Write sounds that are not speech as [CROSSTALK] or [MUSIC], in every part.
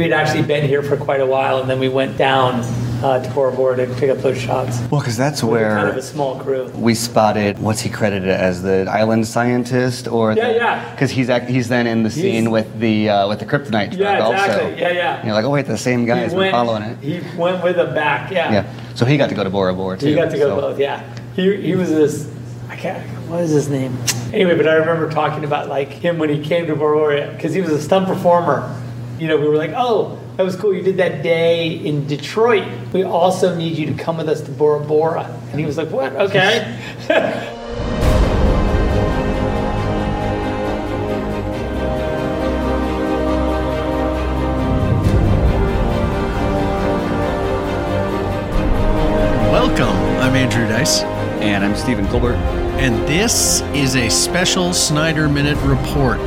we had actually been here for quite a while, and then we went down uh, to Bora Bora to pick up those shots. Well, because that's With where kind of a small crew. we spotted what's he credited as the island scientist or Yeah, yeah. because he's he's then in the scene He's- with the uh, with the kryptonite Yeah, also. exactly. Yeah, yeah. And you're like, oh wait, the same guy has been following it. He went with them back. Yeah. Yeah, so he got to go to Bora Bora too. He got to go so- both. Yeah. He he was this. I can't. What is his name? Anyway, but I remember talking about like him when he came to Bora Bora because he was a stunt performer. You know, we were like, oh, that was cool. You did that day in Detroit. We also need you to come with us to Bora Bora. And he was like, what? Okay. [LAUGHS] Welcome. I'm Andrew Dice, And I'm Stephen Colbert. and this is a special Snyder Minute report.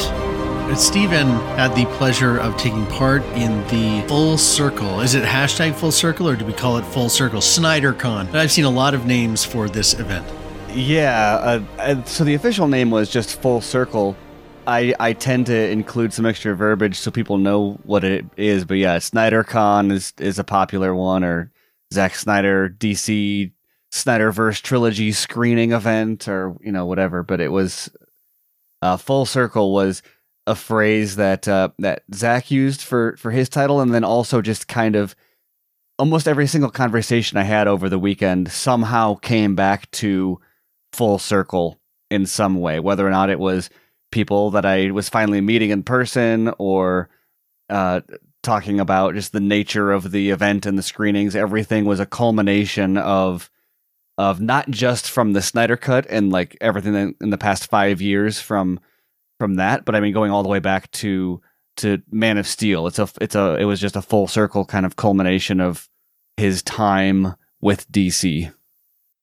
Stephen had the pleasure of taking part in the Full Circle. Is it hashtag Full Circle or do we call it Full Circle? SnyderCon. I've seen a lot of names for this event. Yeah, uh, uh, so the official name was just Full Circle. I, I tend to include some extra verbiage so people know what it is, but yeah, SnyderCon is is a popular one, or Zack Snyder DC Snyderverse trilogy screening event, or you know whatever. But it was uh, Full Circle was a phrase that uh, that Zack used for for his title, and then also just kind of almost every single conversation I had over the weekend somehow came back to full circle in some way, whether or not it was people that I was finally meeting in person or uh, talking about just the nature of the event and the screenings. Everything was a culmination of of not just from the Snyder Cut and like everything in, the past five years from from that, but I mean going all the way back to to Man of Steel. It's a it's a it was just a full circle kind of culmination of his time with DC.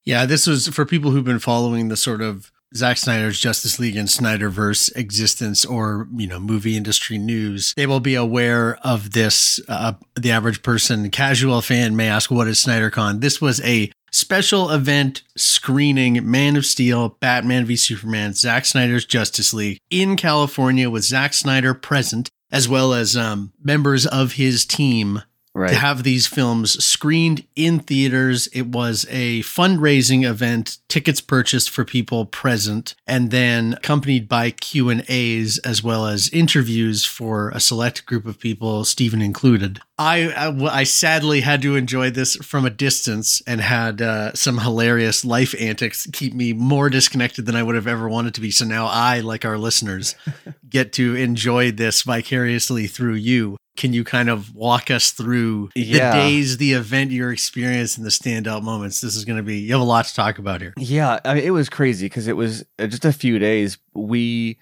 Yeah, this was for people who've been following the sort of Zack Snyder's Justice League and Snyderverse existence or, you know, movie industry news. They will be aware of this. Uh, the average person, casual fan may ask, what is SnyderCon? This was a special event screening Man of Steel, Batman v Superman, Zack Snyder's Justice League in California with Zack Snyder present, as well as um, members of his team Right. to have these films screened in theaters. It was a fundraising event, tickets purchased for people present, and then accompanied by Q and A's as well as interviews for a select group of people, Stephen included. I, I, I sadly had to enjoy this from a distance and had uh, some hilarious life antics keep me more disconnected than I would have ever wanted to be. So now I, like our listeners, [LAUGHS] get to enjoy this vicariously through you. Can you kind of walk us through Yeah. the days, the event, your experience, and the standout moments? This is going to be, you have a lot to talk about here. Yeah, I mean, it was crazy because it was uh, just a few days. We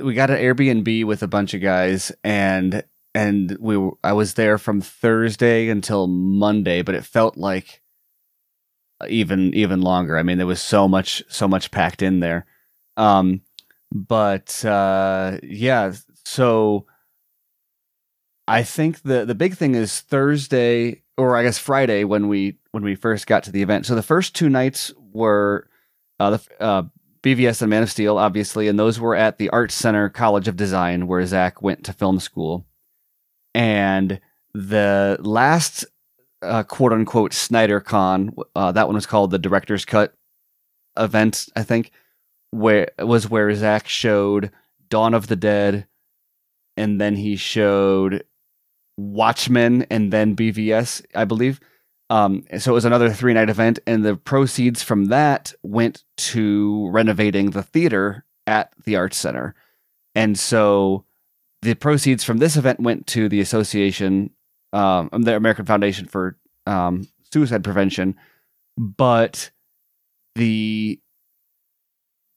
we got an Airbnb with a bunch of guys, and and we were, I was there from Thursday until Monday, but it felt like even even longer. I mean, there was so much so much packed in there. Um, but uh, yeah, so I think the the big thing is Thursday or I guess Friday when we when we first got to the event. So the first two nights were uh, the uh, BVS and Man of Steel, obviously, and those were at the Art Center College of Design where Zack went to film school. And the last uh, quote unquote Snyder Con, uh, that one was called the Director's Cut event, I think, where was where Zack showed Dawn of the Dead, and then he showed Watchmen and then BVS, I believe. Um, so it was another three night event, and the proceeds from that went to renovating the theater at the Arts Center. And so the proceeds from this event went to the association, um, the American Foundation for um, Suicide Prevention, but the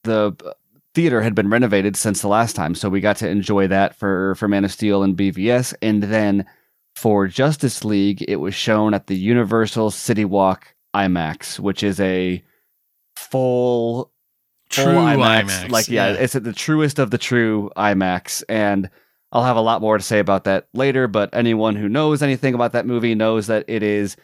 the theater had been renovated since the last time, so we got to enjoy that for for Man of Steel and BVS, and then for Justice League, it was shown at the Universal City Walk IMAX, which is a full True full IMAX. Like, yeah, it's at the truest of the true IMAX. And I'll have a lot more to say about that later. But anyone who knows anything about that movie knows that it is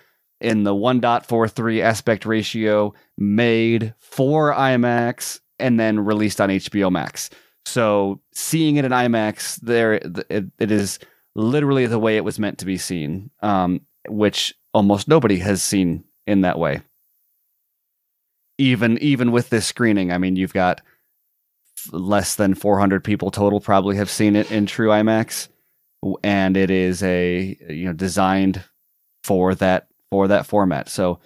in the 1.43 aspect ratio, made for IMAX, and then released on HBO Max. So seeing it in IMAX, there it, it is literally the way it was meant to be seen, um, which almost nobody has seen in that way. Even even with this screening, I mean, you've got less than 400 people total probably have seen it in true IMAX, and it is a you know designed for that for that format. So,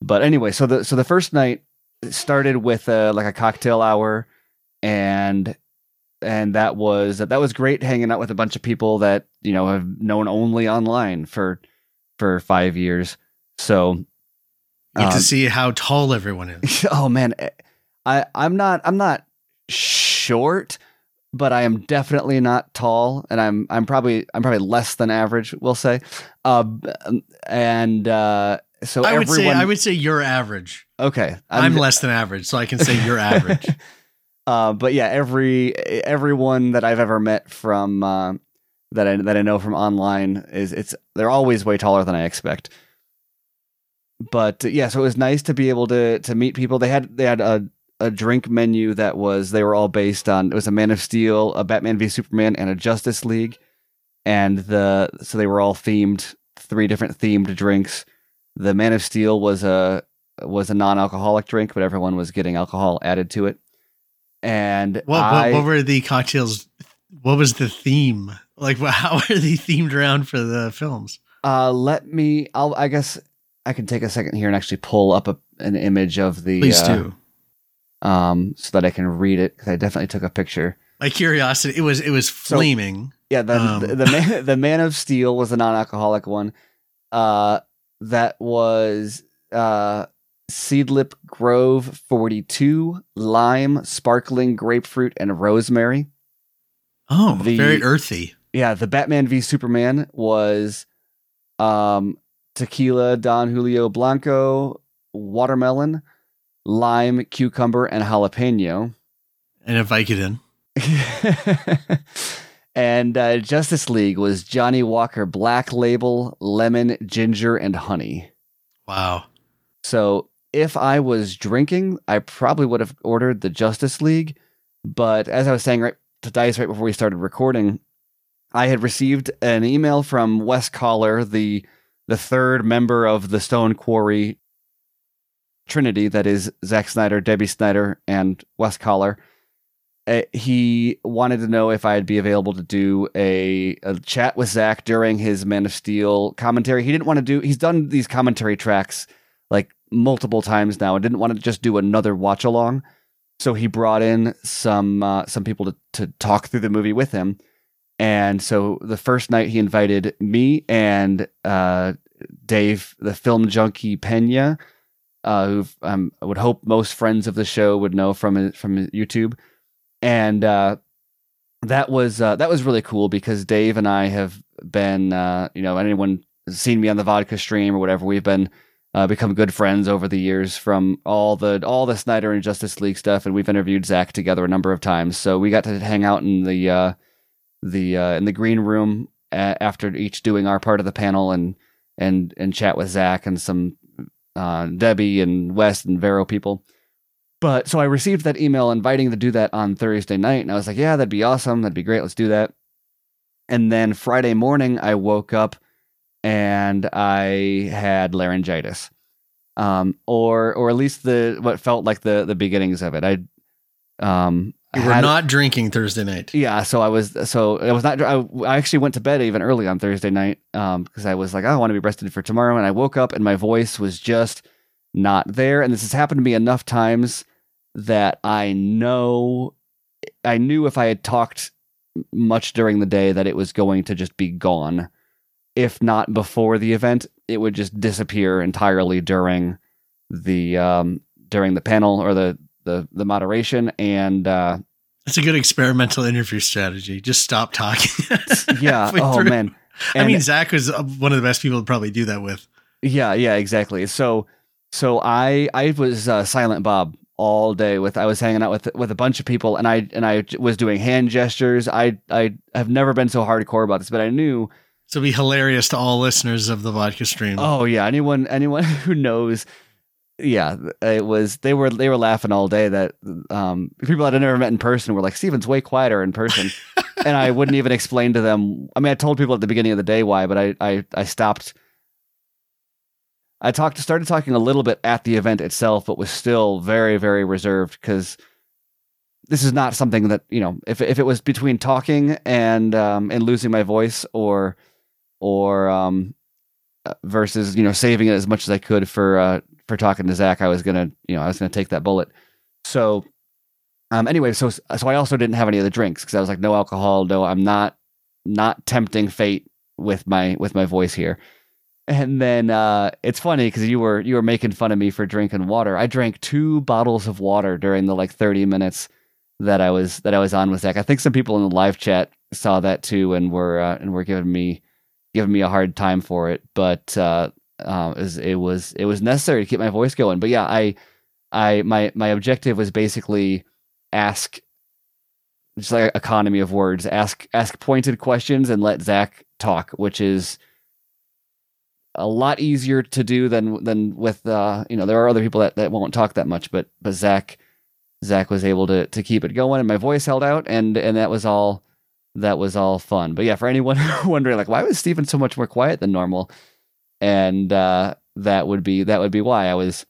but anyway, so the so the first night started with a, like a cocktail hour, and and that was that was great hanging out with a bunch of people that you know have known only online for for five years. So you um, to see how tall everyone is. [LAUGHS] Oh man, eh, I I'm not I'm not short, but I am definitely not tall, and I'm I'm probably I'm probably less than average. We'll say, uh, and uh, so I everyone, would say I would say you're average. Okay, I'm, I'm less than average, so I can say you're average. [LAUGHS] Uh, but yeah, every everyone that I've ever met from uh, that I that I know from online is it's they're always way taller than I expect. But yeah, so it was nice to be able to to meet people. They had they had a a drink menu that was they were all based on it was a Man of Steel, a Batman v Superman, and a Justice League, and the so they were all themed three different themed drinks. The Man of Steel was a was a non alcoholic drink, but everyone was getting alcohol added to it. And what, I, what, what were the cocktails? What was the theme? Like, [LAUGHS] how are they themed around for the films? Uh, let me. I'll. I guess I can take a second here and actually pull up a, an image of the. Please uh, do. Um, so that I can read it because I definitely took a picture. My curiosity. It was it was flaming. So, yeah, the um, the, the man, [LAUGHS] the Man of Steel was a non-alcoholic one. Uh, that was uh Seedlip Grove 42, lime, sparkling grapefruit, and rosemary. Oh, the, very earthy. Yeah, the Batman v Superman was um, tequila, Don Julio Blanco, watermelon, lime, cucumber, and jalapeno. And a Vicodin. [LAUGHS] and uh, Justice League was Johnnie Walker Black Label, lemon, ginger, and honey. Wow. So if I was drinking, I probably would have ordered the Justice League. But as I was saying right to Dice right before we started recording, I had received an email from Wes Coller, the the third member of the Stone Quarry Trinity, that is Zack Snyder, Debbie Snyder, and Wes Coller. Uh, he wanted to know if I'd be available to do a, a chat with Zack during his Man of Steel commentary. He didn't want to do. He's done these commentary tracks like multiple times now and didn't want to just do another watch along. So he brought in some uh, some people to, to talk through the movie with him. And so the first night he invited me and uh, Dave, the film junkie Pena, uh, who um, I would hope most friends of the show would know from from YouTube, and uh, that was uh, that was really cool because Dave and I have been, uh, you know, anyone seen me on the vodka stream or whatever, we've been uh, become good friends over the years from all the all the Snyder and Justice League stuff, and we've interviewed Zack together a number of times. So we got to hang out in the uh, the uh, in the green room after each doing our part of the panel and and and chat with Zack and some uh, Debbie and West and Vero people. But so I received that email inviting to do that on Thursday night, and I was like, "Yeah, that'd be awesome. That'd be great. Let's do that." And then Friday morning, I woke up and I had laryngitis, um, or or at least the what felt like the the beginnings of it. I um, you were had, not drinking Thursday night. Yeah, so I was so I was not. I, I actually went to bed even early on Thursday night um, because I was like, oh, I want to be rested for tomorrow, and I woke up and my voice was just not there. And this has happened to me enough times that I know I knew if I had talked much during the day that it was going to just be gone if not before the event, it would just disappear entirely during the um, during the panel or the the, the moderation and uh, it's a good experimental interview strategy. Just stop talking. [LAUGHS] yeah. Oh through. man. And I mean, Zack was uh, one of the best people to probably do that with. Yeah. Yeah. Exactly. So so I I was uh, silent Bob all day with I was hanging out with with a bunch of people and I and I was doing hand gestures. I I have never been so hardcore about this, but I knew so be hilarious to all listeners of the vodka stream. Oh yeah, anyone anyone [LAUGHS] who knows yeah, it was. They were they were laughing all day that um, people that I never met in person were like, Stephen's way quieter in person, [LAUGHS] and I wouldn't even explain to them. I mean, I told people at the beginning of the day why, but I I, I stopped. I talked started talking a little bit at the event itself, but was still very very reserved because this is not something that you know. If if it was between talking and um, and losing my voice or or um, uh, versus you know saving it as much as I could for uh, for talking to Zack, I was gonna, you know, I was gonna take that bullet. So, um, anyway, so so I also didn't have any of the drinks because I was like, no alcohol, no, I'm not not tempting fate with my with my voice here. And then uh, it's funny because you were you were making fun of me for drinking water. I drank two bottles of water during the like 30 minutes that I was that I was on with Zack. I think some people in the live chat saw that too and were uh, and were giving me giving me a hard time for it. But uh, um, it was, it was it was necessary to keep my voice going. But yeah, I I my my objective was basically ask just like economy of words, ask ask pointed questions and let Zack talk, which is a lot easier to do than than with uh you know there are other people that, that won't talk that much, but but Zack Zack was able to to keep it going and my voice held out and and that was all that was all fun. But yeah, for anyone [LAUGHS] wondering like why was Stephen so much more quiet than normal? and uh, that would be that would be why I was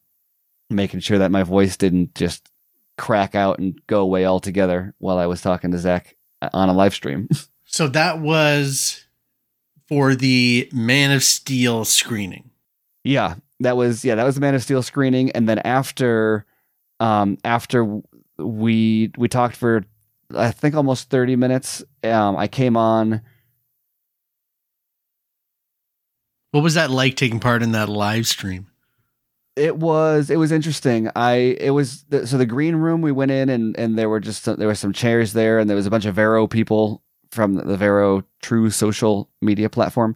making sure that my voice didn't just crack out and go away altogether while I was talking to Zack uh, on a live stream. [LAUGHS] so that was for the Man of Steel screening. Yeah, that was yeah that was the Man of Steel screening, and then after um after we we talked for I think almost thirty minutes. Um, I came on What was that like taking part in that live stream? It was it was interesting. I it was so the green room we went in and and there were just there were some chairs there and there was a bunch of Vero people from the Vero True social media platform,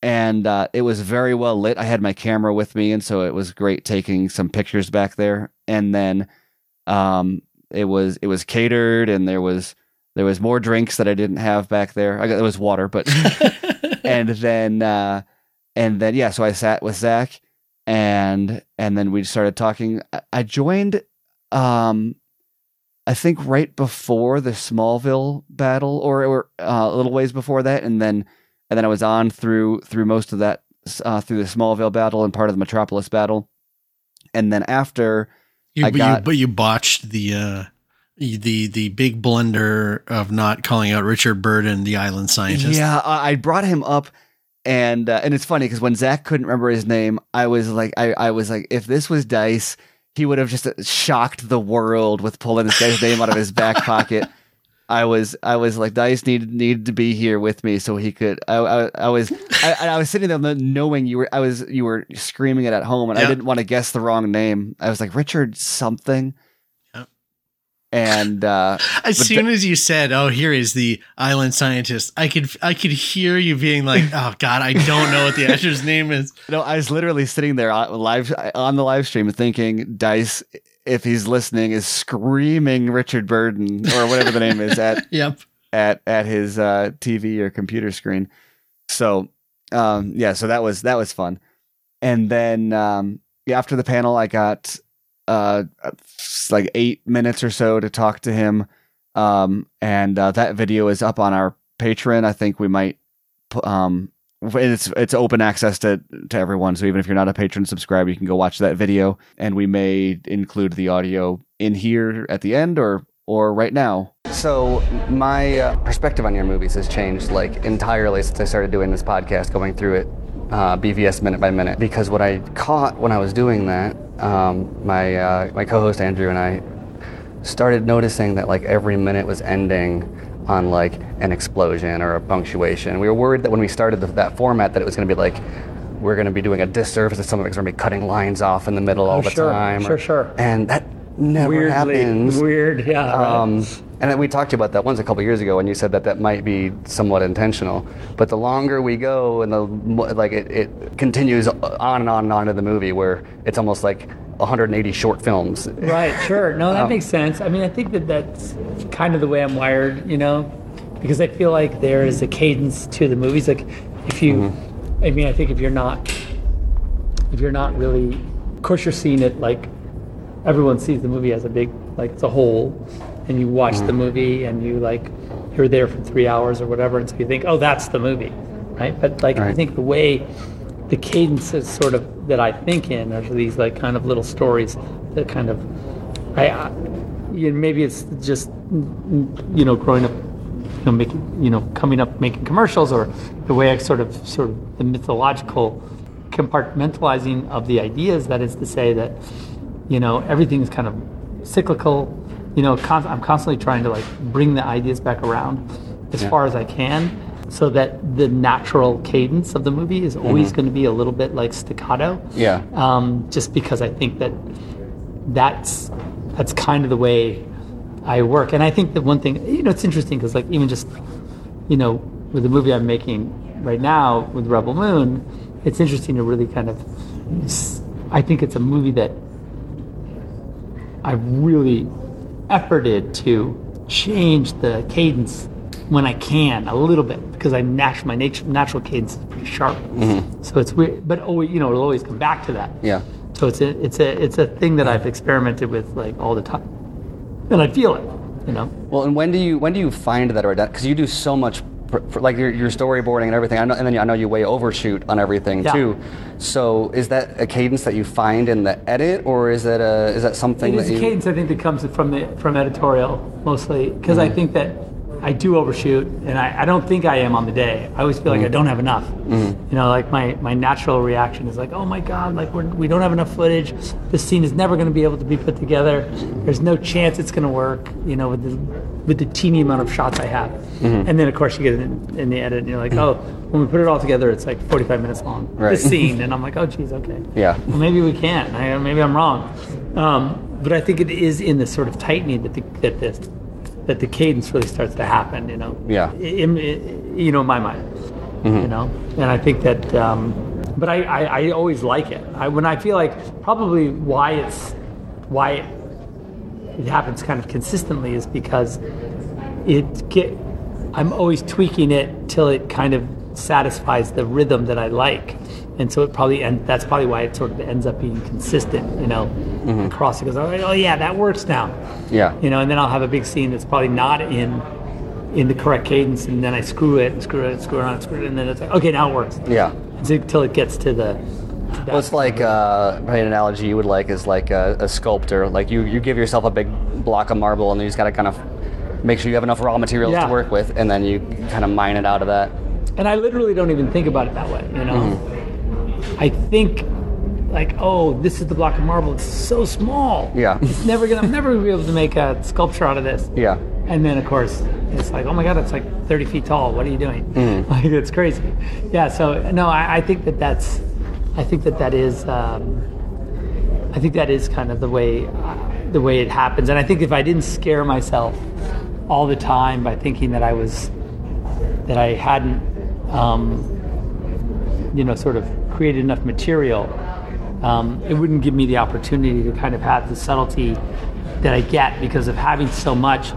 and uh, it was very well lit. I had my camera with me, and so it was great taking some pictures back there. And then um, it was it was catered, and there was there was more drinks that I didn't have back there. I got there was water, but [LAUGHS] and then. Uh, and then yeah, so I sat with Zack, and and then we started talking. I joined, um, I think right before the Smallville battle, or, or uh, a little ways before that, and then and then I was on through through most of that uh, through the Smallville battle and part of the Metropolis battle, and then after you, I but got, you but you botched the. Uh the the big blunder of not calling out Richard Burden, the island scientist. Yeah, I brought him up and uh, and it's funny because when Zack couldn't remember his name, I was like, I, I was like, if this was Dice, he would have just shocked the world with pulling this guy's name out of his back pocket. I was I was like Dice needed needed to be here with me so he could. I I, I was I, I, was sitting there knowing you were I was you were screaming it at home and yep. I didn't want to guess the wrong name. I was like Richard something, and uh, [LAUGHS] as soon as you said, "Oh, here is the island scientist," I could I could hear you being like, [LAUGHS] "Oh God, I don't know what the actor's name is." [LAUGHS] No, I was literally sitting there on live on the live stream thinking, Dice, if he's listening, is screaming Richard Burden or whatever the name is at [LAUGHS] yep at at his uh, TV or computer screen. So um, yeah, so that was that was fun, and then um, after the panel, I got uh, like eight minutes or so to talk to him. Um, and uh, that video is up on our Patreon. I think we might, um, it's it's open access to to everyone. So even if you're not a patron subscriber, you can go watch that video, and we may include the audio in here at the end or or right now. So my uh, perspective on your movies has changed like entirely since I started doing this podcast, going through it uh, BVS minute by minute. Because what I caught when I was doing that um, my uh, my co-host Andrew and I started noticing that like every minute was ending on like an explosion or a punctuation. We were worried that when we started the, that format that it was going to be like we're going to be doing a disservice to some of it's going to be cutting lines off in the middle all oh, the sure, time. Sure, or, sure. And that never Weirdly, happens. Weird, yeah. Um, right. And we talked about that once a couple years ago, and you said that that might be somewhat intentional. But the longer we go, and the like, it, it continues on and on and on to the movie, where it's almost like 180 short films. Right. Sure. No, that um, makes sense. I mean, I think that that's kind of the way I'm wired, you know, because I feel like there is a cadence to the movies. Like, if you, mm-hmm. I mean, I think if you're not, if you're not really of course you're seeing it like everyone sees the movie as a big like it's a whole and you watch the movie and you like you're there for three hours or whatever and so you think oh that's the movie right? But like i think the way the cadence is sort of that i think in are these like kind of little stories that kind of i, I you know, maybe it's just mm, you know growing up you know making you know coming up making commercials or the way i sort of sort of the mythological compartmentalizing of the ideas. That is to say that you know everything's kind of cyclical you know con- i'm constantly trying to like bring the ideas back around as far as i can so that the natural cadence of the movie is always going to be a little bit like staccato. Yeah. um, just because i think that that's that's kind of the way i work. And i think that one thing you know it's interesting because like even just you know with the movie i'm making right now with rebel moon it's interesting to really kind of I think it's a movie that I've really efforted to change the cadence when I can a little bit because I natural my nature, natural cadence is pretty sharp. Mm-hmm. So it's weird, but always you know it'll always come back to that. Yeah. So it's a it's a it's a thing that I've experimented with like all the time, and I feel it. You know. Well, and when do you when do you find that or because you do so much for, like your, your storyboarding and everything. I know, and then I know you way overshoot on everything Yeah. too. So is that a cadence that you find in the edit, or is that a is that something It that is a you? cadence I think that comes from the from editorial mostly because I mm-hmm. think that I do overshoot and I, I don't think I am on the day. I always feel like I mm. don't have enough. Mm. You know, like my, my natural reaction is like, oh my god, like we're, we don't have enough footage. This scene is never going to be able to be put together. There's no chance it's going to work. You know, with the with the teeny amount of shots I have. Mm-hmm. And then of course you get in, in the edit and you're like, oh, when we put it all together, it's like 45 minutes long. Right. This scene, and I'm [LAUGHS] like, oh geez, okay. Yeah. Well, maybe we can. I, maybe I'm wrong. Um, but I think it is in the sort of tightening that the, that this that the cadence really starts to happen. You know. Yeah. In, in- you know, in my mind. You know, and I think that. Um, but I, I, I always like it. I, when I feel like probably why it's why it, it happens kind of consistently is because it get I'm always tweaking it till it kind of satisfies the rhythm that I like. And so it probably and that's probably why it sort of ends up being consistent, you know, across it because oh yeah, that works now. Yeah. You know, and then I'll have a big scene that's probably not in in the correct cadence and then I screw it and screw it and screw it and screw it and then it's like, okay, now it works. Yeah. Until it gets to the Well, it's like uh, probably an analogy you would like is like a, a sculptor. Like you, you give yourself a big block of marble, and you just got to kind of make sure you have enough raw materials Yeah. to work with, and then you kind of mine it out of that. and I literally don't even think about it that way. You know, Mm-hmm. I think like, oh, this is the block of marble. It's so small. Yeah. it's never gonna. I'm never gonna be able to make a sculpture out of this. Yeah. And then of course it's like, oh my god, it's like 30 feet tall. What are you doing? Mm-hmm. [LAUGHS] Like it's crazy. Yeah. So no, I, I think that that's, I think that that is, um, I think that is kind of the way, uh, the way it happens. And I think if I didn't scare myself all the time by thinking that I was, that I hadn't, um, you know, sort of created enough material, um, it wouldn't give me the opportunity to kind of have the subtlety that I get because of having so much.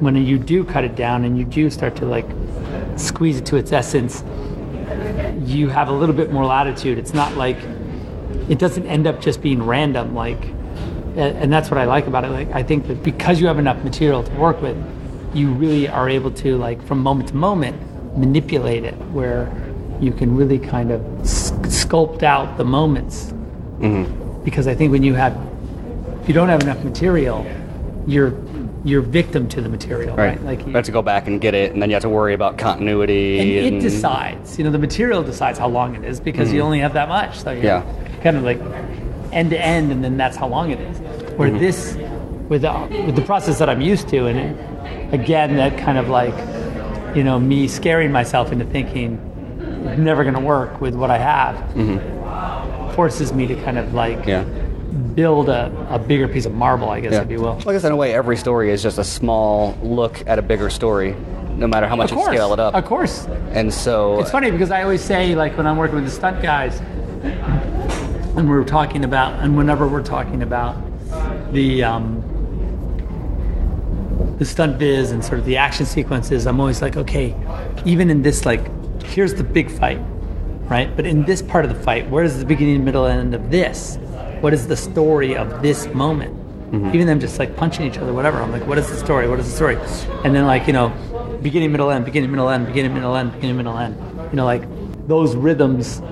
When you do cut it down and you do start to like squeeze it to its essence, you have a little bit more latitude. It's not like it doesn't end up just being random. Like, and that's what I like about it. Like, I think that because you have enough material to work with, you really are able to like from moment to moment manipulate it, where you can really kind of s- sculpt out the moments. Mm-hmm. Because I think when you have, if you don't have enough material, you're you're victim to the material, right? Right. Like you have to go back and get it, and then you have to worry about continuity. and it decides. You know, the material decides how long it is because you mm-hmm. only have that much. So you Yeah. kind of like end to end, and then that's how long it is. Where mm-hmm. this, with the, with the process that I'm used to, and it, again, that kind of like, you know, me scaring myself into thinking never going to work with what I have, forces me to kind of like Yeah. build a, a bigger piece of marble, I guess, Yeah. if you will. Well, I guess in a way, every story is just a small look at a bigger story, no matter how much Of you course, scale it up. of course. And so, It's funny because I always say, like, when I'm working with the stunt guys, and we're talking about, and whenever we're talking about the um, the stunt biz and sort of the action sequences, I'm always like, okay, even in this, like, here's the big fight, right? But in this part of the fight, where's the beginning, middle, and end of this? what is the story of this moment? Mm-hmm. Even them just like punching each other, whatever. I'm like, what is the story? What is the story? And then like you know, beginning, middle, end, beginning, middle, end, beginning, middle, end, beginning, middle, end. You know, like those rhythms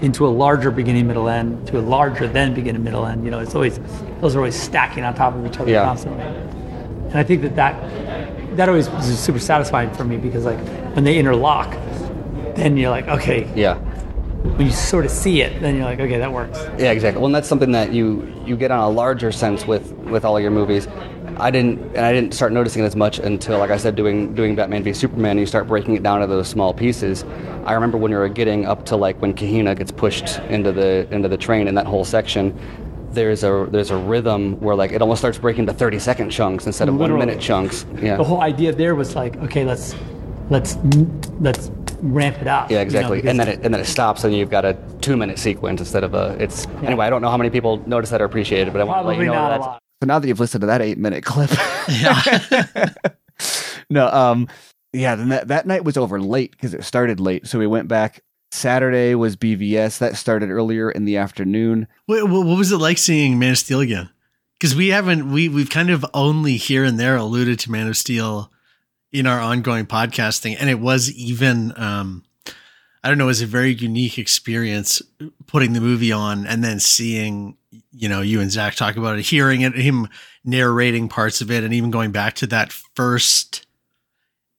into a larger beginning, middle, end, to a larger then beginning, middle, end. You know, it's always those are always stacking on top of each other Yeah. constantly. And I think that that that always is super satisfying for me because like when they interlock, then you're like, okay, Yeah. when you sort of see it, then you're like, okay, that works. Yeah, exactly. Well, and that's something that you you get on a larger sense with with all your movies. I didn't, and I didn't start noticing it as much until, like I said, doing doing Batman v Superman. You start breaking it down to those small pieces. I remember when we were getting up to like when Kahina gets pushed into the into the train in that whole section. There's a there's a rhythm where like it almost starts breaking to 30 second chunks instead of Literally. one minute chunks. Yeah. The whole idea there was like, okay, let's let's let's ramp it up. Yeah, you know, exactly. and then it and then it stops, and you've got a two minute sequence instead of a. It's anyway. I don't know how many people notice that or appreciate it, but I want to let you know not a that's. So now that you've listened to that eight minute clip, [LAUGHS] Yeah. [LAUGHS] no, um, yeah, then that, that night was over late because it started late. So we went back. Saturday was BVS. That started earlier in the afternoon. what, what what was it like seeing Man of Steel again? Because we haven't we we've kind of only here and there alluded to Man of Steel in our ongoing podcasting, and it was even um, I don't know, it was a very unique experience putting the movie on and then seeing you know you and Zack talk about it, hearing it, him narrating parts of it, and even going back to that first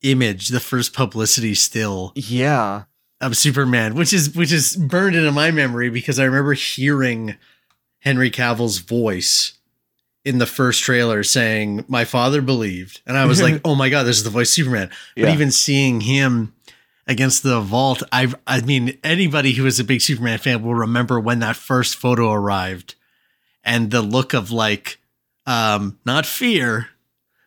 image, the first publicity still Yeah. of Superman, which is which is burned into my memory because I remember hearing Henry Cavill's voice in the first trailer saying, "My father believed," and I was like, [LAUGHS] "Oh my god, this is the voice of Superman." But Yeah. even seeing him against the vault, I I mean, anybody who is a big Superman fan will remember when that first photo arrived and the look of like, um, not fear,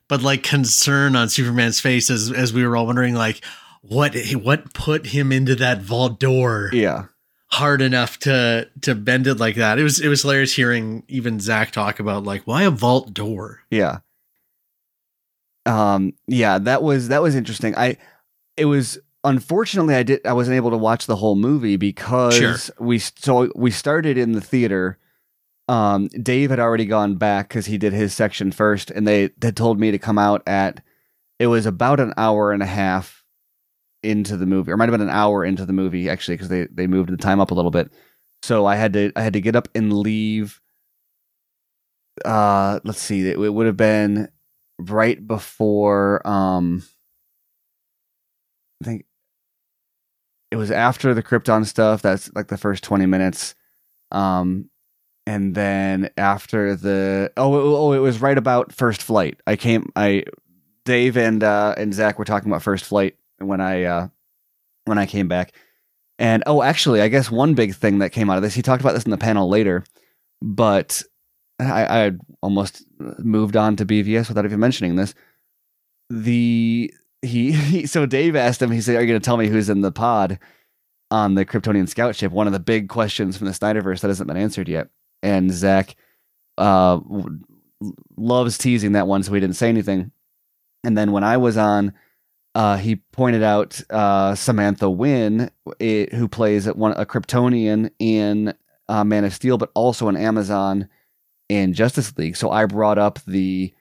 but like concern on Superman's face as as we were all wondering, like, what what put him into that vault door Yeah. Hard enough to to bend it like that. It was it was hilarious hearing even Zack talk about like why a vault door. Yeah. Um yeah, that was that was interesting. I it was unfortunately I did I wasn't able to watch the whole movie because Sure. we so we started in the theater. Um Dave had already gone back cuz he did his section first and they had told me to come out at it was about an hour and a half into the movie or might have been an hour into the movie actually because they they moved the time up a little bit. So I had to I had to get up and leave uh let's see it, it would have been right before um I think it was after the Krypton stuff that's like the first 20 minutes um and then after the oh it- oh it was right about first flight I came I Dave and uh and Zack were talking about first flight when I uh when I came back and oh actually I guess one big thing that came out of this he talked about this in the panel later but I, I had almost moved on to BVS without even mentioning this. The he, [LAUGHS] he so Dave asked him. He said, "Are you going to tell me who's in the pod on the Kryptonian scout ship?" One of the big questions from the Snyderverse that hasn't been answered yet. And Zack uh, loves teasing that one, so he didn't say anything. And then when I was on, uh, he pointed out uh, Samantha Win, it, who plays one a Kryptonian in uh, Man of Steel, but also an Amazon in Justice League. So I brought up the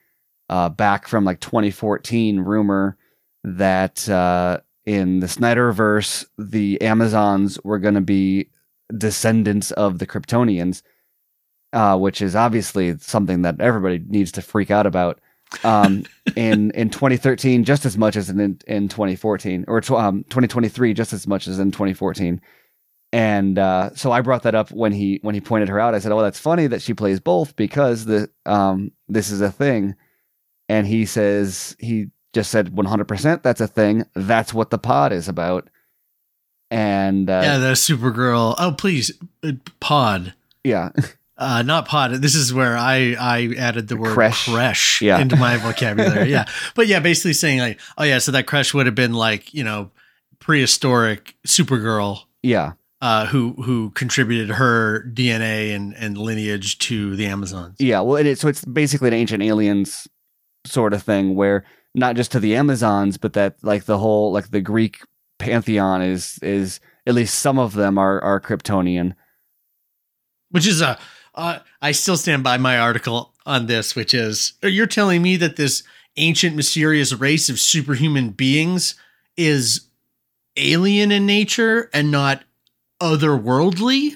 uh, back from like 2014 rumor that uh, in the Snyderverse, the Amazons were going to be descendants of the Kryptonians, uh, which is obviously something that everybody needs to freak out about. Um, in in 2013, just as much as in in 2014, or tw- um, 2023, just as much as in 2014 and uh, so I brought that up when he when he pointed her out. I said, "Oh, that's funny that she plays both because the um this is a thing." And he says he just said 100% that's a thing. That's what the pod is about. And uh, yeah, the Supergirl. Oh, please, uh, pod. yeah, [LAUGHS] Uh, not pod. This is where I I added the word Creche. creche Yeah. into my [LAUGHS] vocabulary. yeah, but yeah, basically saying like, oh yeah, so that creche would have been like you know prehistoric Supergirl yeah, uh, who who contributed her DNA and and lineage to the Amazons. yeah. Well, it is, so it's basically an ancient aliens sort of thing where not just to the Amazons, but that like the whole like the Greek pantheon is is at least some of them are are Kryptonian. which is a Uh, I still stand by my article on this, which is you're telling me that this ancient, mysterious race of superhuman beings is alien in nature and not otherworldly,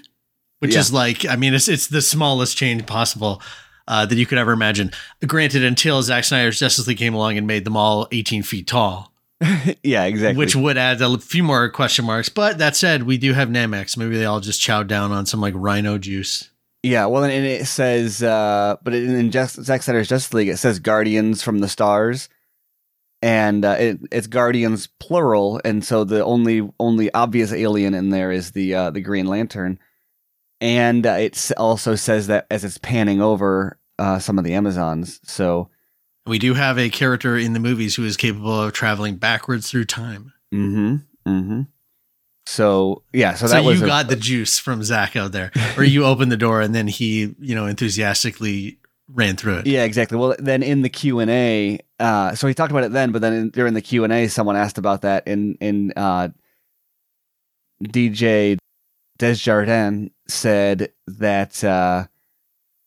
which Yeah. is like, I mean, it's it's the smallest change possible uh, that you could ever imagine. Granted, until Zack Snyder's Justice League came along and made them all 18 feet tall, [LAUGHS] yeah, exactly. which would add a few more question marks. But that said, we do have Namex. Maybe they all just chowed down on some like rhino juice. Yeah, well, and it says, uh, but in, in Just, Zack Snyder's Justice League, it says Guardians from the Stars, and uh, it, it's Guardians plural, and so the only only obvious alien in there is the uh, the Green Lantern, and uh, it also says that as it's panning over uh, some of the Amazons, so. We do have a character in the movies who is capable of traveling backwards through time. Mm-hmm. Mm-hmm. So yeah, so So, that was you a- got the juice from Zack out there, [LAUGHS] or you opened the door and then he, you know, enthusiastically ran through it. Yeah, exactly. Well, then in the Q and A, uh, so he talked about it then, but then in, during the Q and A, someone asked about that in in uh, DJ Desjardins said that uh,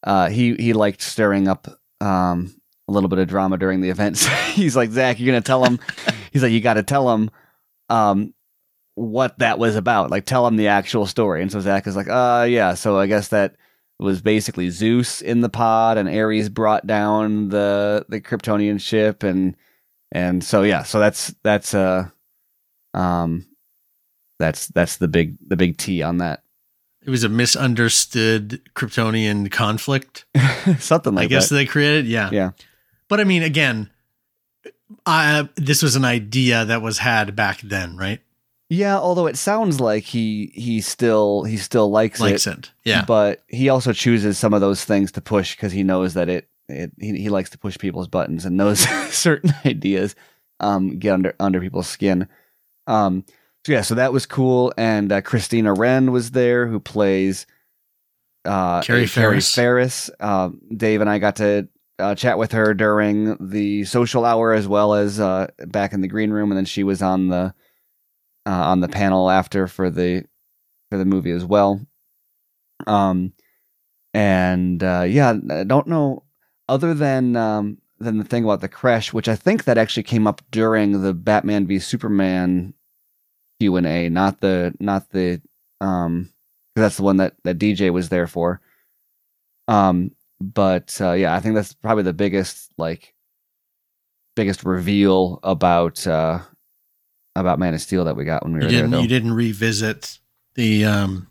uh, he he liked stirring up um, a little bit of drama during the events. [LAUGHS] He's like Zack, you're gonna tell him. [LAUGHS] He's like, you got to tell him um, what that was about. Like, tell him the actual story. And so Zack is like, uh, yeah. So I guess that was basically Zeus in the pod, and Ares brought down the the Kryptonian ship, and and so yeah, so that's that's uh um that's that's the big the big T on that. It was a misunderstood Kryptonian conflict. [LAUGHS] Something like that. I guess that. they created. Yeah. Yeah. But I mean, again, I, this was an idea that was had back then, right? Yeah, although it sounds like he he still he still likes, Likes it, it. Yeah. but he also chooses some of those things to push because he knows that it, it he, he likes to push people's buttons and those [LAUGHS] certain ideas um get under under people's skin. Um so yeah, so that was cool and uh, Christina Wren was there who plays uh Carrie uh, Farris. Farris. Um Dave and I got to uh, chat with her during the social hour as well as uh back in the green room and then she was on the uh, on the panel after for the for the movie as well. Um, and uh, yeah, I don't know other than um, than the thing about the crash, which I think that actually came up during the Batman v Superman Q and A, not the not the um, that's the one that that DJ was there for. Um, but uh, yeah, I think that's probably the biggest like biggest reveal about uh about Man of Steel that we got when we you were there. didn't. Though. You didn't revisit the. um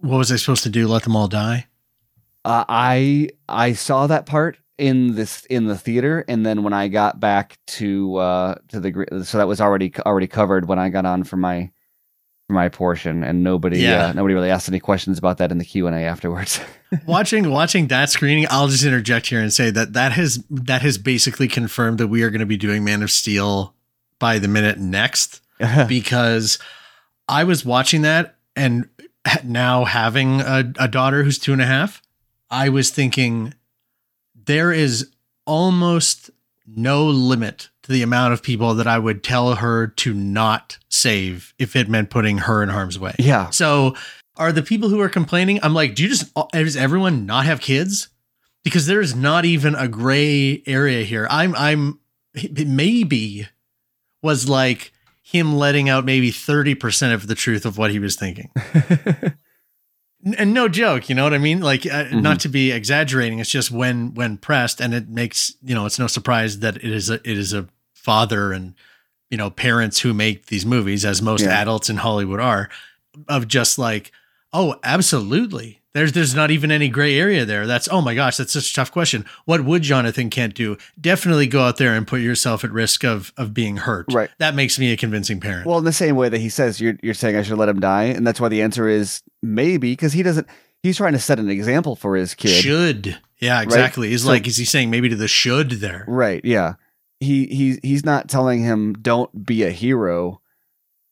What was I supposed to do? Let them all die? Uh, I I saw that part in this in the theater, and then when I got back to uh to the so that was already already covered when I got on for my for my portion, and nobody Yeah. uh, nobody really asked any questions about that in the Q and A afterwards. [LAUGHS] watching watching that screening, I'll just interject here and say that that has that has basically confirmed that we are going to be doing Man of Steel by the minute next uh-huh. because I was watching that and now having a, a daughter who's two and a half, I was thinking there is almost no limit to the amount of people that I would tell her to not save if it meant putting her in harm's way. yeah, So are the people who are complaining? I'm like, do you just does everyone not have kids? Because there's not even a gray area here. I'm I'm maybe was like him letting out maybe 30% of the truth of what he was thinking. [LAUGHS] And no joke, you know what I mean? Like uh, not to be exaggerating, it's just when when pressed and it makes, you know, it's no surprise that it is a it is a father and you know, parents who make these movies as most Yeah. adults in Hollywood are of just like, oh, absolutely. There's there's not even any gray area there. That's oh my gosh, that's such a tough question. What would Jonathan Kent do? Definitely go out there and put yourself at risk of of being hurt. Right. That makes me a convincing parent. well, in the same way that he says you're you're saying I should let him die, and that's why the answer is maybe because he doesn't. He's trying to set an example for his kid. should. Yeah, exactly. He's So- like, is he saying maybe to the should there? Right. Yeah. He he he's not telling him don't be a hero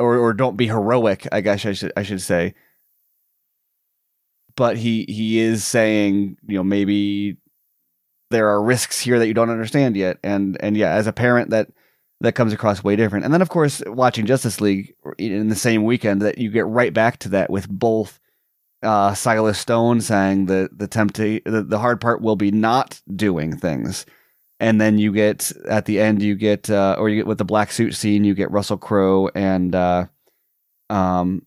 or or don't be heroic, I guess I should I should say. But he he is saying, you know, maybe there are risks here that you don't understand yet and and yeah, as a parent that that comes across way different. And then of course, watching Justice League in the same weekend that you get right back to that with both uh, Silas Stone saying that the tempta- the, the hard part will be not doing things. And then you get at the end, you get uh, or you get with the black suit scene, you get Russell Crowe and uh, um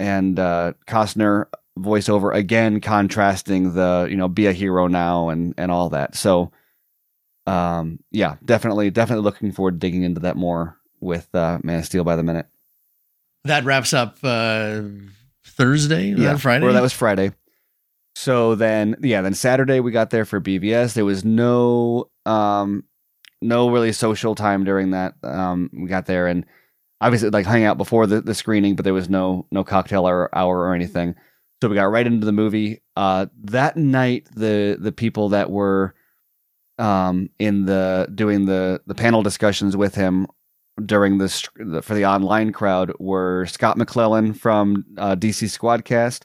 and uh, Costner voiceover again, contrasting the you know be a hero now and and all that. So, um, yeah, definitely, definitely looking forward to digging into that more with uh, Man of Steel by the minute. That wraps up uh, Thursday, that Friday. Or that was Friday. So then, yeah, then Saturday we got there for BVS. There was no, um, no really social time during that. Um, we got there and obviously like hung out before the, the screening, but there was no no cocktail hour, hour or anything. So we got right into the movie. Uh, that night, the the people that were um, in the doing the the panel discussions with him during this for the online crowd were Scott McClellan from uh, DC Squadcast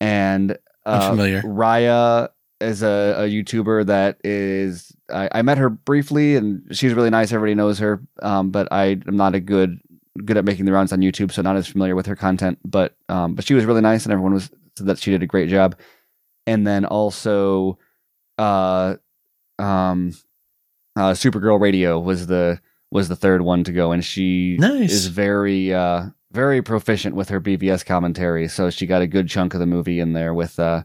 and uh, familiar. Raya is a, a YouTuber that is I, I met her briefly and she's really nice. Everybody knows her, um, but I am not a good good at making the rounds on YouTube, so not as familiar with her content. But um, but she was really nice, and everyone was said that she did a great job. And then also, uh, um, uh, Supergirl Radio was the was the third one to go, and she Nice. is very uh very proficient with her BVS commentary. So she got a good chunk of the movie in there with uh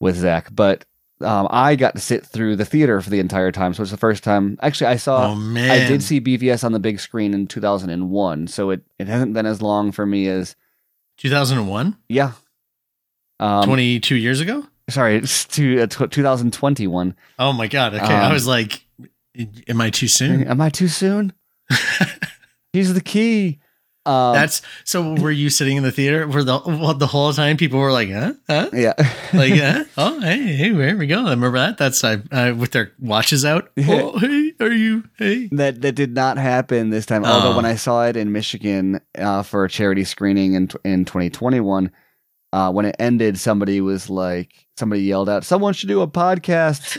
with Zack. But um, I got to sit through the theater for the entire time, so it's the first time. Actually, I saw oh man, I did see BVS on the big screen in 2001, so it, it hasn't been as long for me as 2001, yeah. Um, 22 years ago. sorry, it's to, uh, tw 2021. Oh my god. Okay, I Um, was like, am I too soon? Am I too soon? [LAUGHS] He's the key. Um, That's so. Were you sitting in the theater? Were the well, the whole time people were like, huh, huh? yeah, [LAUGHS] like, huh? [LAUGHS] oh, hey, hey, here we go. I remember that. That's uh, with their watches out. [LAUGHS] Oh, hey, are you? Hey, that that did not happen this time. Although Oh. when I saw it in Michigan uh, for a charity screening in in 2021, uh, when it ended, somebody was like, somebody yelled out, "Someone should do a podcast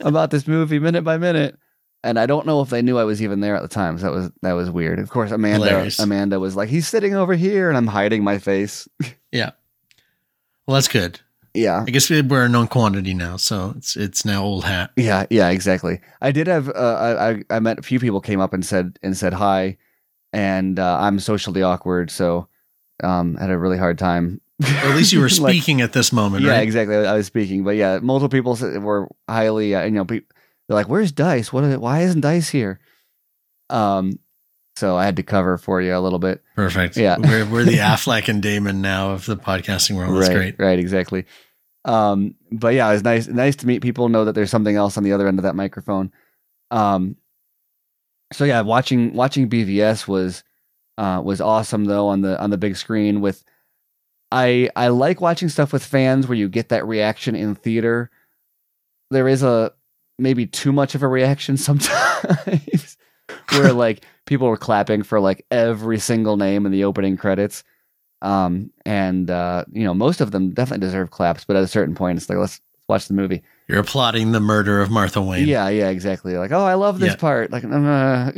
about this movie minute by minute." And I don't know if they knew I was even there at the time. So that was that was weird. Of course, Amanda Hilarious. Amanda was like, "He's sitting over here," and I'm hiding my face. [LAUGHS] Yeah. Well, that's good. Yeah, I guess we- we're a known quantity now, so it's it's now old hat. yeah, yeah, exactly. I did have uh, I I- met a few people came up and said and said hi, and uh, I'm socially awkward, so um, had a really hard time. Or at least you [LAUGHS] were Like, speaking at this moment, yeah, right? exactly. I was speaking, but yeah, multiple people said- were highly, uh, you know, pe- they're like, "Where's Dice? What? Are, why isn't Dice here?" Um, so I had to cover for you a little bit. Perfect. Yeah. we're we're the [LAUGHS] Affleck and Damon now of the podcasting world. That's right, great. right, exactly. Um, but yeah, it was nice, nice to meet people, know that there's something else on the other end of that microphone. Um, so yeah, watching watching BVS was uh, was awesome though on the on the big screen with. I I like watching stuff with fans where you get that reaction in theater. There is a maybe too much of a reaction [LAUGHS] sometimes where like people were clapping for like every single name in the opening credits. Um, and uh, you know, most of them definitely deserve claps, but at a certain point, it's like let's watch the movie. You're applauding the murder of Martha Wayne. Yeah, yeah, exactly. Like, oh, I love this Yeah. part. Like, uh,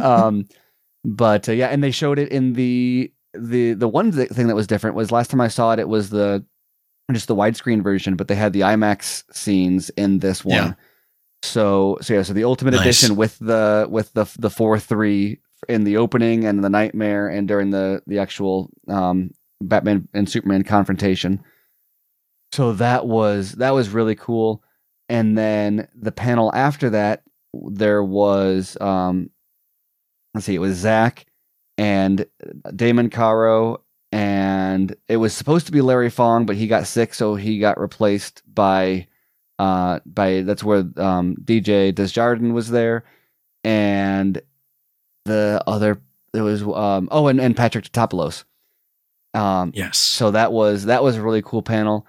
[LAUGHS] um, but uh, yeah, and they showed it in the the the one th- thing that was different was last time I saw it, it was the just the widescreen version, but they had the IMAX scenes in this one. Yeah. So so yeah, so the ultimate Nice. edition with the with the the four three in the opening and the nightmare and during the the actual um Batman and Superman confrontation. So that was that was really cool. And then the panel after that, there was um let's see, it was Zack and Damon Caro and it was supposed to be Larry Fong, but he got sick, so he got replaced by uh by that's where um DJ Desjardins was there and the other there was um oh and, and Patrick Tatopoulos. Um yes. so that was that was a really cool panel.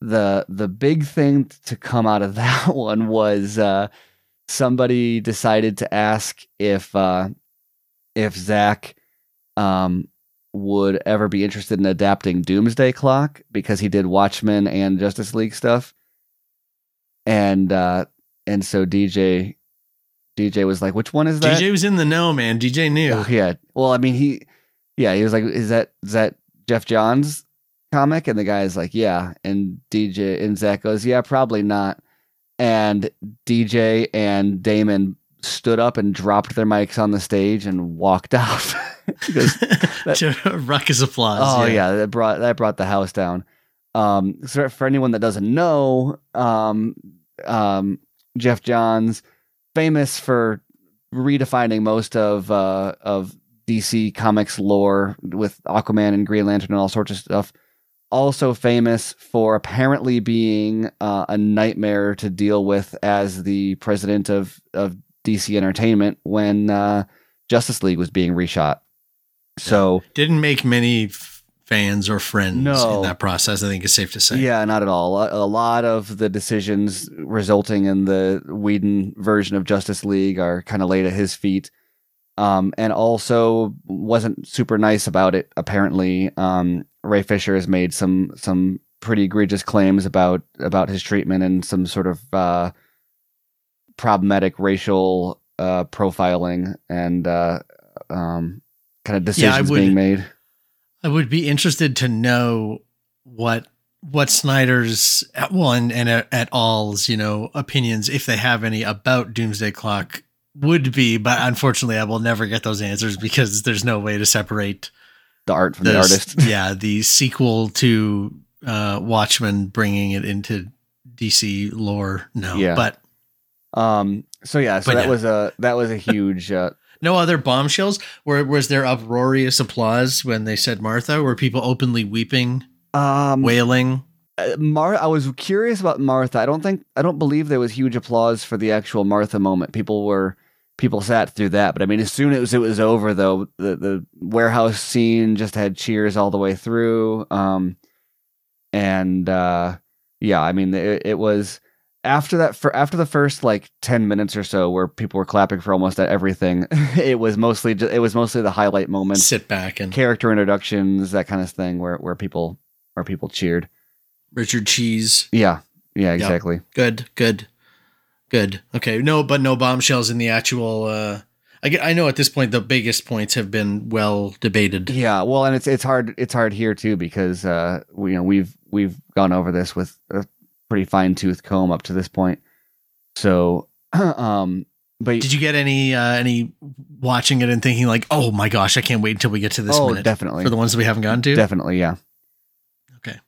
The the big thing to come out of [LAUGHS] that one was uh, somebody decided to ask if uh, if Zack um, would ever be interested in adapting Doomsday Clock because he did Watchmen and Justice League stuff, and uh, and so DJ DJ was like, "Which one is that?" DJ was in the know, man. DJ knew. Oh, yeah. Well, I mean, he, yeah, he was like, "Is that is that Geoff Johns comic? And the guy's like, yeah. And DJ and Zack goes, yeah, probably not. And DJ and Damon stood up and dropped their mics on the stage and walked [LAUGHS] out. Because [LAUGHS] to ruckus applause. oh yeah. that brought that brought the house down. Um, so for anyone that doesn't know, um, um, Geoff Johns, famous for redefining most of uh, of DC Comics lore with Aquaman and Green Lantern and all sorts of stuff. Also famous for apparently being uh, a nightmare to deal with as the president of of DC Entertainment when uh, Justice League was being reshot. So Didn't make many f- fans or friends No. in that process. I think it's safe to say. Yeah, not at all. A, a lot of the decisions resulting in the Whedon version of Justice League are kind of laid at his feet. Um, and also wasn't super nice about it. Apparently, um, Ray Fisher has made some some pretty egregious claims about about his treatment and some sort of uh, problematic racial uh, profiling and uh, um, kind of Yeah, decisions would- being made. I would be interested to know what what Snyder's well and and at, at all's you know opinions if they have any about Doomsday Clock would be, but unfortunately, I will never get those answers because there's no way to separate The art from the, the artist. [LAUGHS] yeah, the sequel to uh, Watchmen, bringing it into DC lore. No, Yeah. but Um. So yeah. So But that was a that was a [LAUGHS] huge. Uh, no other bombshells. Where was there uproarious applause when they said Martha? Were people openly weeping, um. wailing? uh, Mar. I was curious about Martha. I don't think. I don't believe there was huge applause for the actual Martha moment. People were. People sat through that, but I mean, as soon as it was over, though, the the warehouse scene just had cheers all the way through. Um, and uh, yeah, I mean, it, it was after that for after the first like 10 minutes or so where people were clapping for almost everything [LAUGHS] it was mostly ju- it was mostly the highlight moments Sit back and character introductions, that kind of thing, where where people where people cheered. Richard Cheese. Yeah, yeah, exactly. Good, good, good. Okay, no, but no bombshells in the actual. uh I, get- I know at this point the biggest points have been well debated. Yeah, well, and it's it's hard it's hard here too because uh we, you know we've we've gone over this with a pretty fine tooth comb up to this point. So, [CLEARS THROAT] um, but Did you get any uh any watching it and thinking like, oh my gosh, I can't wait until we get to this oh, minute definitely, for the ones that we haven't gotten to? definitely, yeah. Okay.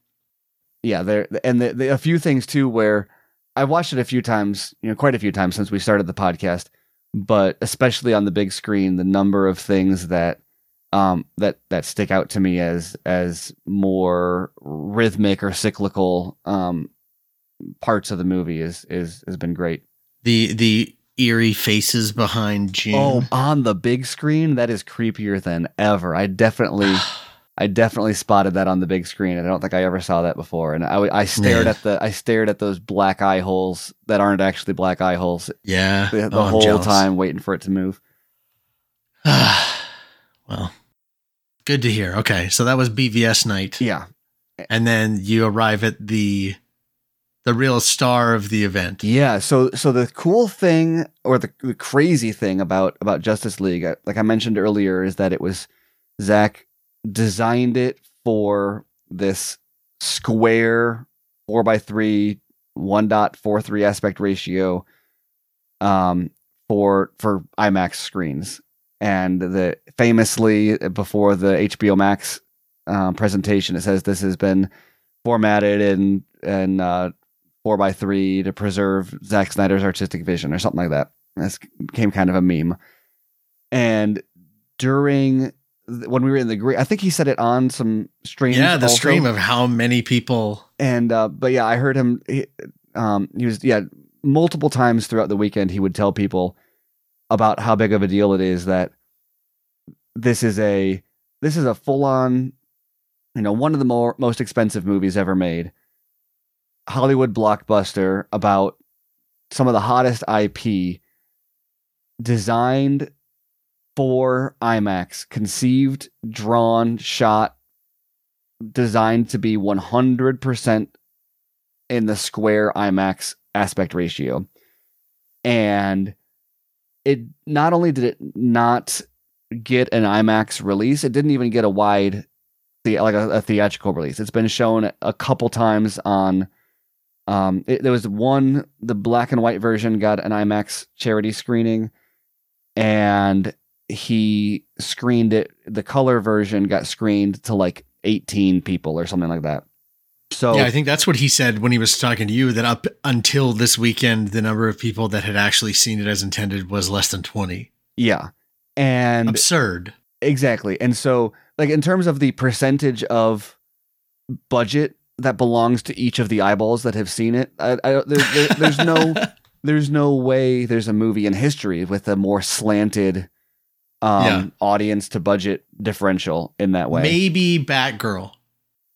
yeah there and the, the, a few things too where i've watched it a few times you know quite a few times since we started the podcast but especially on the big screen the number of things that um that that stick out to me as as more rhythmic or cyclical um parts of the movie is is has been great The the eerie faces behind June. oh on the big screen that is creepier than ever i definitely [SIGHS] I definitely spotted that on the big screen. and I don't think I ever saw that before. And I, I stared Yeah. at the I stared at those black eye holes that aren't actually black eye holes yeah. the, the Oh, whole time, waiting for it to move. [SIGHS] well, good to hear. Okay, so that was BVS night, Yeah, and then you arrive at the the real star of the event. yeah. So so the cool thing or the, the crazy thing about about Justice League, uh, like I mentioned earlier, is that it was Zack designed it for this square four by three, one dot four three aspect ratio, um, for for IMAX screens, and the famously before the HBO Max uh, presentation, it says this has been formatted and in uh, four by three to preserve Zack Snyder's artistic vision or something like that. This became kind of a meme. And during when we were in the green, I think he said it on some stream. Yeah, the also. stream of how many people. and uh, but yeah, I heard him. He, um, he was yeah multiple times throughout the weekend. He would tell people about how big of a deal it is that this is a this is a full on, you know, one of the more most expensive movies ever made. Hollywood blockbuster about some of the hottest IP designed for IMAX, conceived, drawn, shot, designed to be 100% in the square IMAX aspect ratio. And it not only did it not get an IMAX release, it didn't even get a wide like a, a theatrical release. It's been shown a couple times on. Um, it, there was one the black and white version got an IMAX charity screening, and he screened it. The color version got screened to like 18 people or something like that. So Yeah, I think that's what he said when he was talking to you that up until this weekend, the number of people that had actually seen it as intended was less than 20. yeah, and Absurd. Exactly. And so, like, in terms of the percentage of budget that belongs to each of the eyeballs that have seen it, I, I, there, there, there's no, [LAUGHS] there's no way there's a movie in history with a more slanted um, Yeah. audience to budget differential in that way. Maybe Batgirl.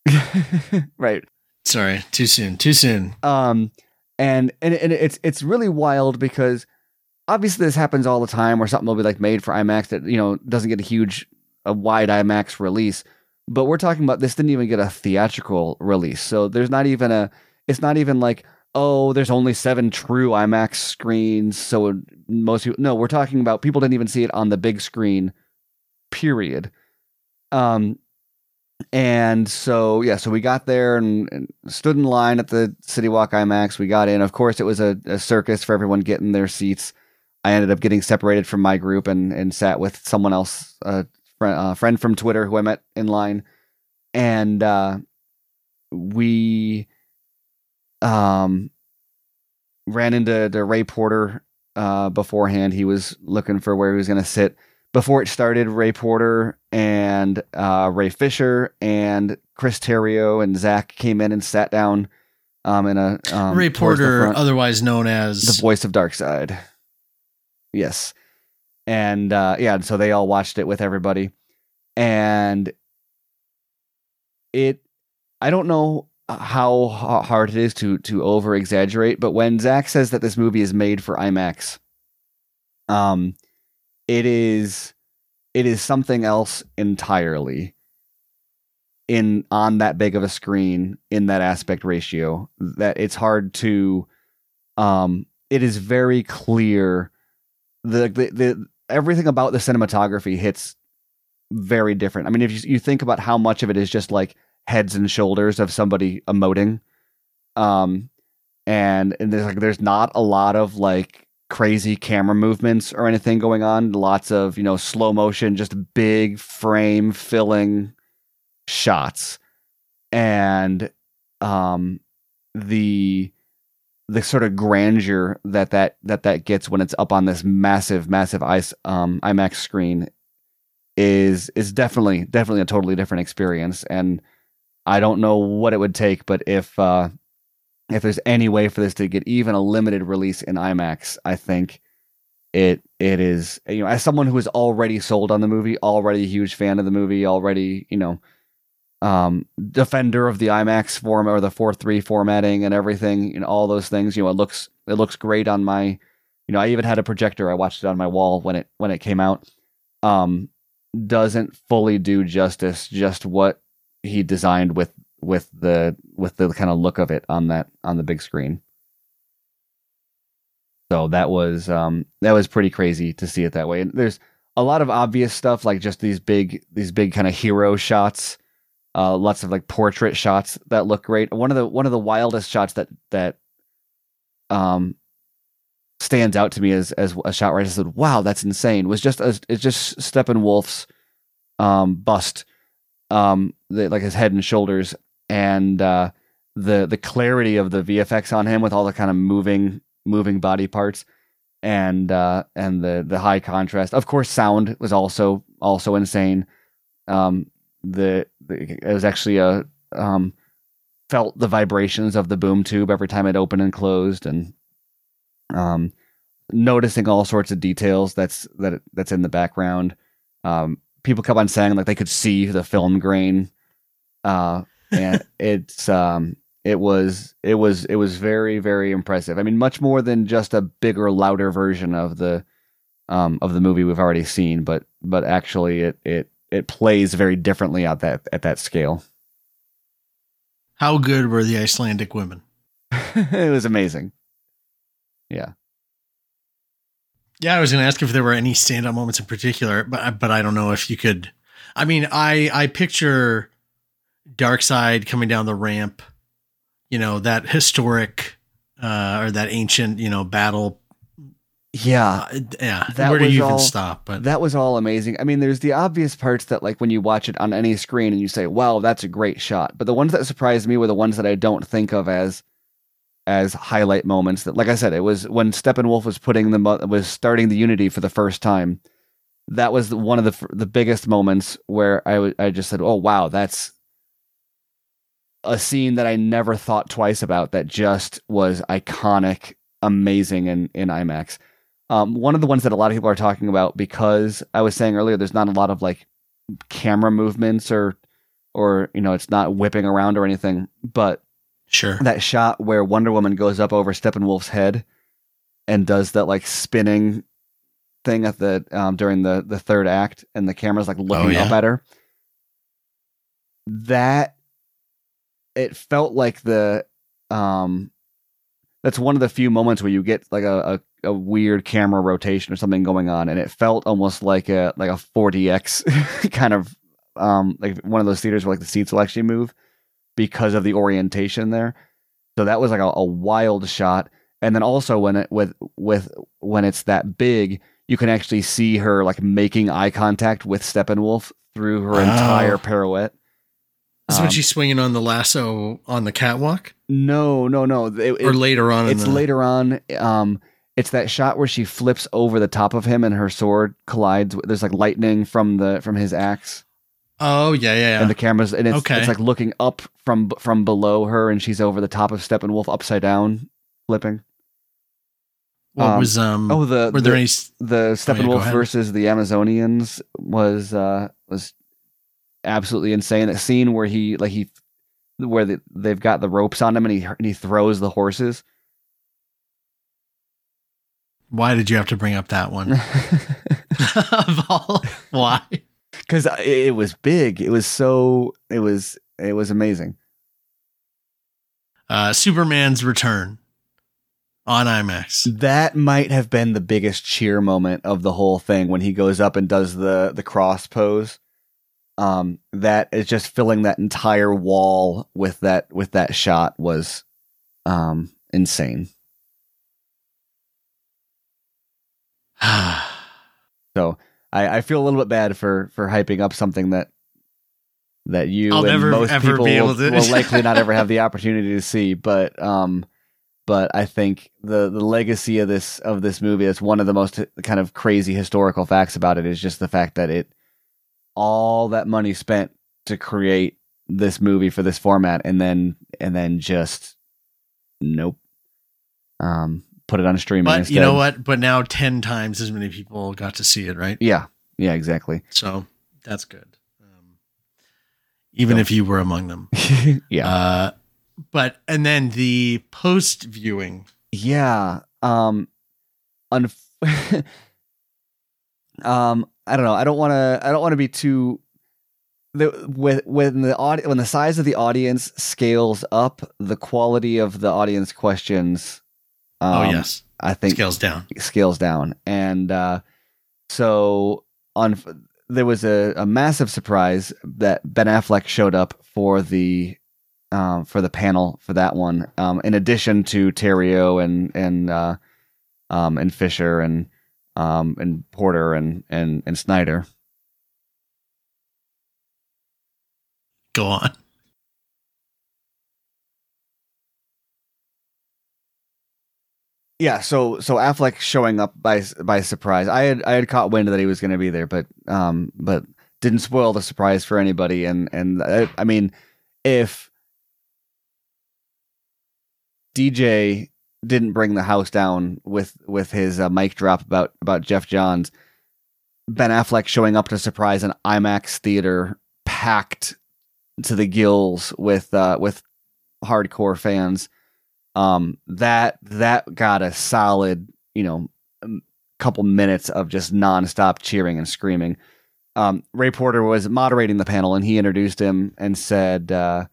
[LAUGHS] right. Sorry, too soon. Too soon. Um, and and and it's it's really wild because obviously this happens all the time where something will be like made for IMAX that you know doesn't get a huge a wide IMAX release, but we're talking about this didn't even get a theatrical release, so there's not even a it's not even like oh there's only seven true IMAX screens, so most people no we're talking about people didn't even see it on the big screen, period. Um, and so yeah, so we got there and, and stood in line at the City Walk IMAX. We got in. Of course, it was a, a circus for everyone getting their seats. I ended up getting separated from my group and and sat with someone else, a friend, a friend from Twitter who I met in line, and uh, we um ran into to Ray Porter uh, beforehand. He was looking for where he was going to sit before it started, Ray Porter and uh, Ray Fisher and Chris Terrio and Zack came in and sat down um, in a um, Ray Porter, front. otherwise known as the voice of Darkseid. Yes, and uh, yeah, so they all watched it with everybody, and it. I don't know how hard it is to to over exaggerate, but when Zack says that this movie is made for IMAX, um, it is it is something else entirely in on that big of a screen in that aspect ratio that it's hard to um it is very clear the the, the everything about the cinematography hits very different. I mean if you, you think about how much of it is just like heads and shoulders of somebody emoting um and, and there's like there's not a lot of like crazy camera movements or anything going on. Lots of you know slow motion just big frame filling shots. And um the the sort of grandeur that that that that gets when it's up on this massive massive ice um IMAX screen is is definitely definitely a totally different experience. And I don't know what it would take but if uh if there's any way for this to get even a limited release in IMAX I think it it is you know as someone who is already sold on the movie already a huge fan of the movie already you know um defender of the IMAX form or the 4-3 formatting and everything and all those things you know it looks it looks great on my you know I even had a projector I watched it on my wall when it when it came out. Um doesn't fully do justice just what he designed with with the with the kind of look of it on that on the big screen. So that was um that was pretty crazy to see it that way. And there's a lot of obvious stuff like just these big these big kind of hero shots uh lots of like portrait shots that look great. One of the one of the wildest shots that that um stands out to me as as a shot where I just said wow that's insane was just as it's just Steppenwolf's um bust um the, like his head and shoulders and uh the the clarity of the VFX on him with all the kind of moving moving body parts and uh and the the high contrast. Of course sound was also also insane. Um the, the it was actually a um felt the vibrations of the boom tube every time it opened and closed and um noticing all sorts of details that's that that's in the background. Um people kept on saying like they could see the film grain. Uh and [LAUGHS] it's um it was it was it was very very impressive. I mean much more than just a bigger louder version of the um of the movie we've already seen but but actually it it it plays very differently at that at that scale How good were the Icelandic women? [LAUGHS] it was amazing yeah Yeah, I was going to ask if there were any standout moments in particular, but but I don't know if you could. I mean, I I picture Darkseid coming down the ramp, you know, that historic uh, or that ancient, you know, battle. Yeah, Uh, yeah. That Where do you even all- stop? But that was all amazing. I mean, there's the obvious parts that, like, when you watch it on any screen and you say, "Wow, that's a great shot," but the ones that surprised me were the ones that I don't think of as as highlight moments. That, like I said, it was when Steppenwolf was putting the was starting the Unity for the first time. That was one of the the biggest moments where I w- I just said, "Oh wow, that's." A scene that I never thought twice about that just was iconic, amazing in, in IMAX. Um, one of the ones that a lot of people are talking about because I was saying earlier, there's not a lot of like camera movements or, or you know, it's not whipping around or anything. But sure. that shot where Wonder Woman goes up over Steppenwolf's head and does that like spinning thing at the um, during the the third act, and the camera's like looking yeah. up at her. That it felt like the um that's one of the few moments where you get like a, a, a weird camera rotation or something going on and it felt almost like a like a 4dx [LAUGHS] kind of um like one of those theaters where like the seats will actually move because of the orientation there so that was like a, a wild shot and then also when it with with when it's that big you can actually see her like making eye contact with steppenwolf through her Oh. entire pirouette Is this when Um, she's swinging on the lasso on the catwalk, no no no it- or it- later on? it's the, later on um it's that shot where she flips over the top of him and her sword collides there's like lightning from the from his axe Oh yeah, yeah, yeah. and the cameras and it's, Okay. it's like looking up from from below her and she's over the top of steppenwolf upside down flipping what um, was um? oh the were the, there any? the steppenwolf ahead. versus the amazonians was uh was absolutely insane that scene where he like he where the, they've got the ropes on him and he and he throws the horses Why did you have to bring up that one? [LAUGHS] of all, why? because it was big. It was so. It was. It was amazing. Uh, Superman's return on IMAX. That might have been the biggest cheer moment of the whole thing when he goes up and does the the cross pose. Um, that is just filling that entire wall with that with that shot was, um, insane. [SIGHS] So I, I feel a little bit bad for for hyping up something that that you I'll and never, most ever people be able will, to- will [LAUGHS] likely not ever have the opportunity to see. But um, but I think the the legacy of this of this movie is one of the most kind of crazy historical facts about it is just the fact that it all that money spent to create this movie for this format and then and then just nope um put it on streaming but instead. you know what? But now ten times as many people got to see it, right? yeah yeah exactly So that's good. Um, even So- if you were among them. [LAUGHS] yeah Uh, but and then the post viewing. Yeah. Um unf- [LAUGHS] um I don't know. I don't want to I don't want to be too the with when the audi- when the size of the audience scales up, the quality of the audience questions um, oh yes, I think scales down. scales down. And uh, so on, there was a, a massive surprise that Ben Affleck showed up for the um, for the panel for that one. Um, in addition to Terrio and and uh, um, and Fisher and um, and Porter and and and Snyder. Go on. Yeah, so so Affleck showing up by by surprise. I had I had caught wind that he was going to be there, but um, but didn't spoil the surprise for anybody. And and I, I mean, if DJ didn't bring the house down with with his uh, mic drop about about Geoff Johns, Ben Affleck showing up to surprise an IMAX theater packed to the gills with uh, with hardcore fans um that that got a solid you know couple minutes of just nonstop cheering and screaming um ray porter was moderating the panel and he introduced him and said uh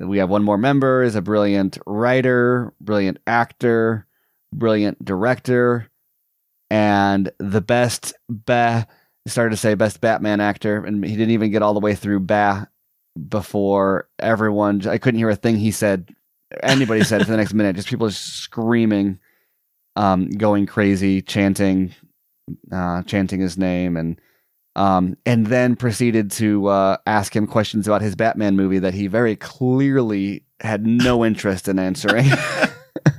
we have one more member is a brilliant writer brilliant actor brilliant director and the best ba started to say best batman actor and he didn't even get all the way through ba before everyone. I couldn't hear a thing he said, anybody said for the next minute. Just people just screaming, um, going crazy, chanting, uh, chanting his name, and um, and then proceeded to uh, ask him questions about his Batman movie that he very clearly had no interest in answering.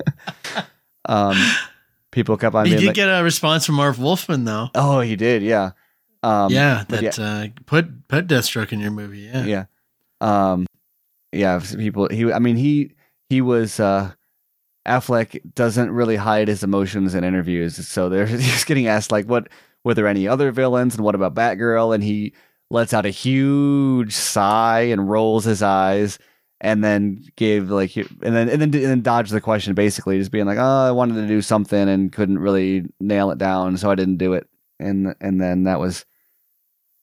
[LAUGHS] um, people kept on He did like, get a response from Marv Wolfman though. "Oh, he did, yeah, um, yeah, that Uh, put put Deathstroke in your movie. Yeah. yeah um yeah people he i mean he he was uh affleck doesn't really hide his emotions in interviews. So they're [LAUGHS] he's getting asked like what were there any other villains and what about batgirl? And he lets out a huge sigh and rolls his eyes and then gave like and then and then and then dodged the question basically just being like oh i wanted to do something and couldn't really nail it down so i didn't do it. And and then that was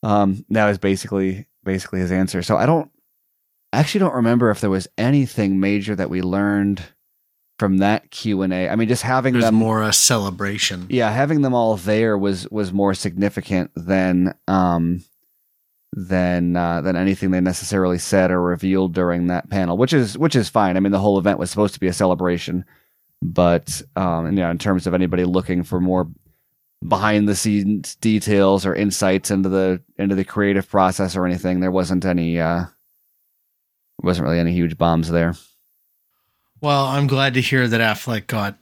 um that was basically basically his answer. So i don't I actually don't remember if there was anything major that we learned from that Q&A. I mean just having There's them more a celebration. yeah, having them all there was was more significant than um than uh, than anything they necessarily said or revealed during that panel, which is which is fine. I mean, the whole event was supposed to be a celebration, but um, and, you know, in terms of anybody looking for more behind the scenes details or insights into the into the creative process or anything, there wasn't any uh, wasn't really any huge bombs there. Well, I'm glad to hear that Affleck got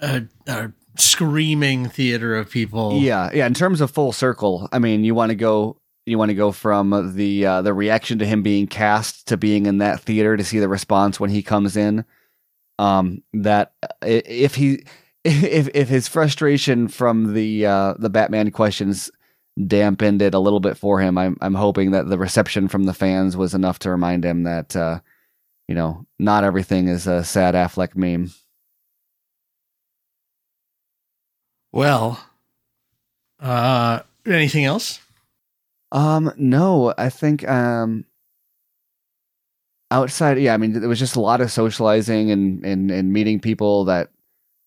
a, a screaming theater of people. Yeah, yeah. In terms of full circle, I mean, you want to go, you want to go from the uh, the reaction to him being cast to being in that theater to see the response when he comes in. Um, that uh, if he, [LAUGHS] if if his frustration from the uh, the Batman questions dampened it a little bit for him, I'm I'm hoping that the reception from the fans was enough to remind him that, uh, you know, not everything is a sad Affleck meme. Well, uh, anything else? Um, no, I think um outside yeah, I mean there was just a lot of socializing and and, and meeting people that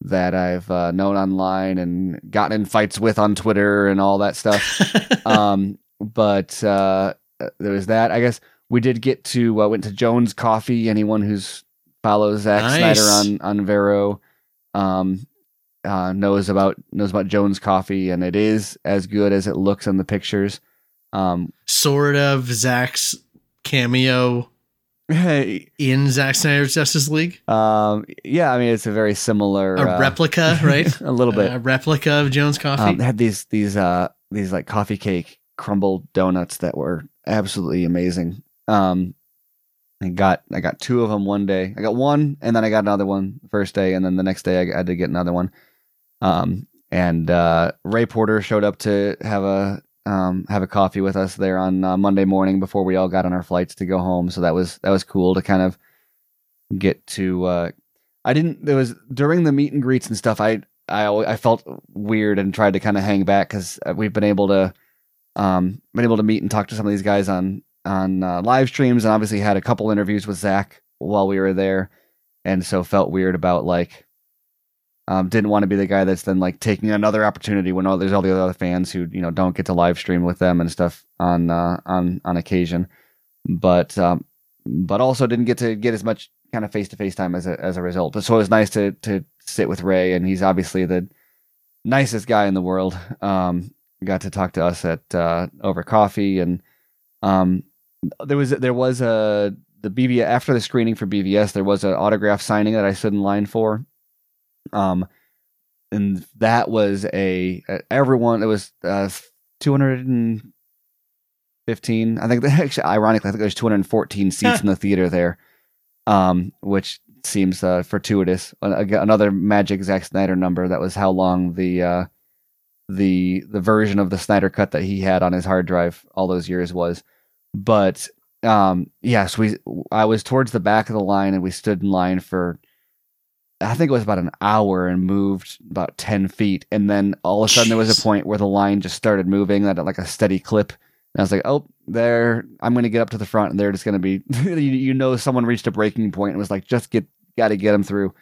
that I've uh, known online and gotten in fights with on Twitter and all that stuff. [LAUGHS] um, but uh, there was that. I guess we did get to uh, went to Jones Coffee. Anyone who's follows Zack Nice. Snyder on on Vero um, uh, knows about knows about Jones Coffee, and it is as good as it looks in the pictures. Um, sort of Zack's cameo hey, in Zack Snyder's Justice League. um, yeah, I mean it's a very similar A uh, replica, [LAUGHS] right? a little bit. A replica of Jones Coffee. Um, they had these these uh these like coffee cake crumbled donuts that were absolutely amazing. Um, I got I got two of them one day. I got one, and then I got another one the first day, and then the next day I had to get another one. Um, and uh, Ray Porter showed up to have a um have a coffee with us there on uh, Monday morning before we all got on our flights to go home. So that was that was cool to kind of get to. Uh, I didn't. There was during the meet and greets and stuff. I I I felt weird and tried to kind of hang back because we've been able to um been able to meet and talk to some of these guys on on uh, live streams and obviously had a couple interviews with Zach while we were there, and so felt weird about like um didn't want to be the guy that's then like taking another opportunity when all there's all the other fans who you know don't get to live stream with them and stuff on uh, on on occasion, but um but also didn't get to get as much kind of face to face time as a as a result. But so it was nice to to sit with Ray, and he's obviously the nicest guy in the world. Um, got to talk to us at uh, over coffee, and um, there was there was a the BVS after the screening for BVS, there was an autograph signing that I stood in line for. Um, and that was a everyone. It was uh, two hundred and fifteen. I think [LAUGHS] actually, ironically, I think there's two hundred and fourteen seats in the theater there um, which seems uh, fortuitous. Another magic Zack Snyder number. That was how long the uh, the the version of the Snyder cut that he had on his hard drive all those years was. But um, yes, we I was towards the back of the line, and we stood in line for. I think it was about an hour and moved about 10 feet. And then all of a sudden there was a point where the line just started moving at like a steady clip. And I was like, oh, there, I'm going to get up to the front and they're just going to be, [LAUGHS] you, you know, someone reached a breaking point and was like, just get, got to get them through.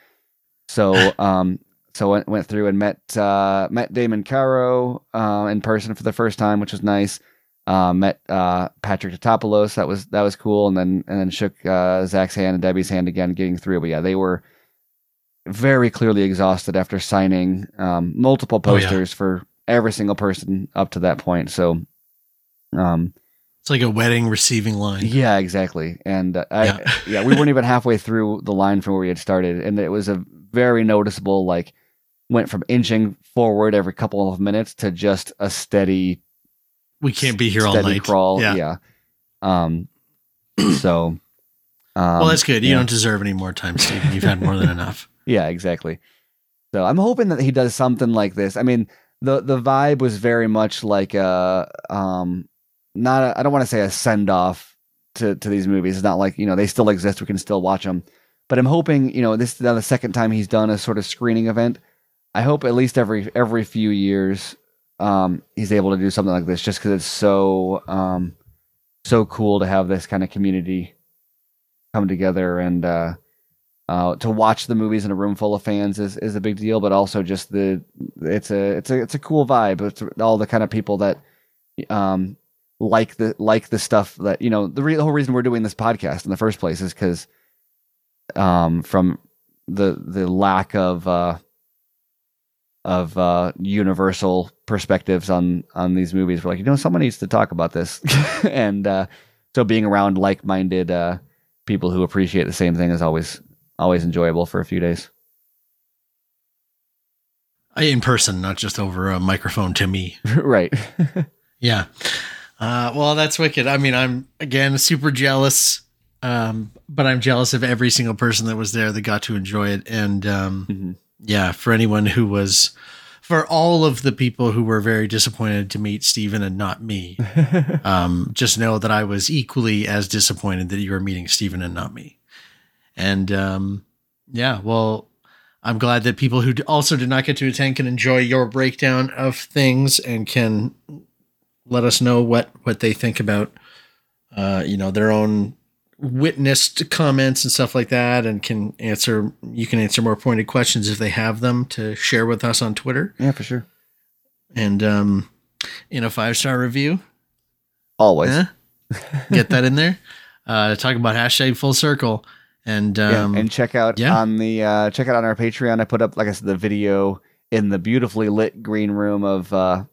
So, [LAUGHS] um, so went, went through and met, uh, met Damon Caro, uh, in person for the first time, which was nice. uh, met uh, Patrick Tatopoulos. That was that was cool, and then and then shook uh, Zack's hand and Debbie's hand again, getting through. But yeah, they were very clearly exhausted after signing um, multiple Oh, yeah. posters for every single person up to that point. So, um, It's like a wedding receiving line. yeah, exactly. And uh, I, Yeah. [LAUGHS] yeah. we weren't even halfway through the line from where we had started, and it was a very noticeable like went from inching forward every couple of minutes to just a steady We can't be here all night. crawl. Yeah. Yeah. Um. So. Um, well, that's good. You yeah. don't deserve any more time, Stephen. You've had more than enough. Yeah, exactly. So I'm hoping that he does something like this. I mean, the the vibe was very much like a um not I don't want to say a send off to to these movies. It's not like, you know, they still exist, we can still watch them. But I'm hoping, you know, this is now the second time he's done a sort of screening event. I hope at least every every few years um he's able to do something like this just cuz it's so um so cool to have this kind of community come together and uh uh, to watch the movies in a room full of fans is, is a big deal, but also just the it's a it's a it's a cool vibe. It's all the kind of people that um like the like the stuff that you know the, re- the whole reason we're doing this podcast in the first place is because um from the the lack of uh of uh universal perspectives on on these movies we're like you know someone needs to talk about this [LAUGHS] and uh so being around like-minded uh people who appreciate the same thing is always always enjoyable for a few days. In person, not just over a microphone to me. [LAUGHS] right. [LAUGHS] Yeah. Uh, well, that's wicked. I mean, I'm again super jealous, um, but I'm jealous of every single person that was there that got to enjoy it. And um, Mhm. yeah, for anyone who was, for all of the people who were very disappointed to meet Stephen and not me, [LAUGHS] um, just know that I was equally as disappointed that you were meeting Stephen and not me. And um, yeah, well, I'm glad that people who also did not get to attend can enjoy your breakdown of things and can let us know what what they think about uh, you know their own witnessed comments and stuff like that and can answer you can answer more pointed questions if they have them to share with us on Twitter yeah, for sure. and um in a five star review Always. Huh? get that in there uh talk about hashtag full circle and um yeah. And check out yeah. on the uh check out on our Patreon. I put up like I said the video in the beautifully lit green room of uh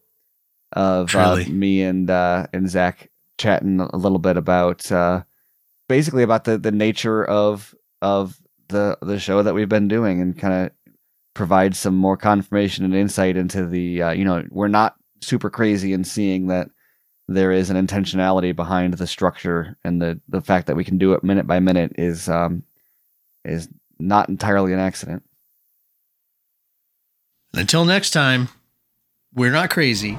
of uh, me and uh and Zack chatting a little bit about uh basically about the the nature of of the the show that we've been doing and kind of provide some more confirmation and insight into the uh, you know we're not super crazy in seeing that there is an intentionality behind the structure and the the fact that we can do it minute by minute is um is not entirely an accident. Until next time we're not crazy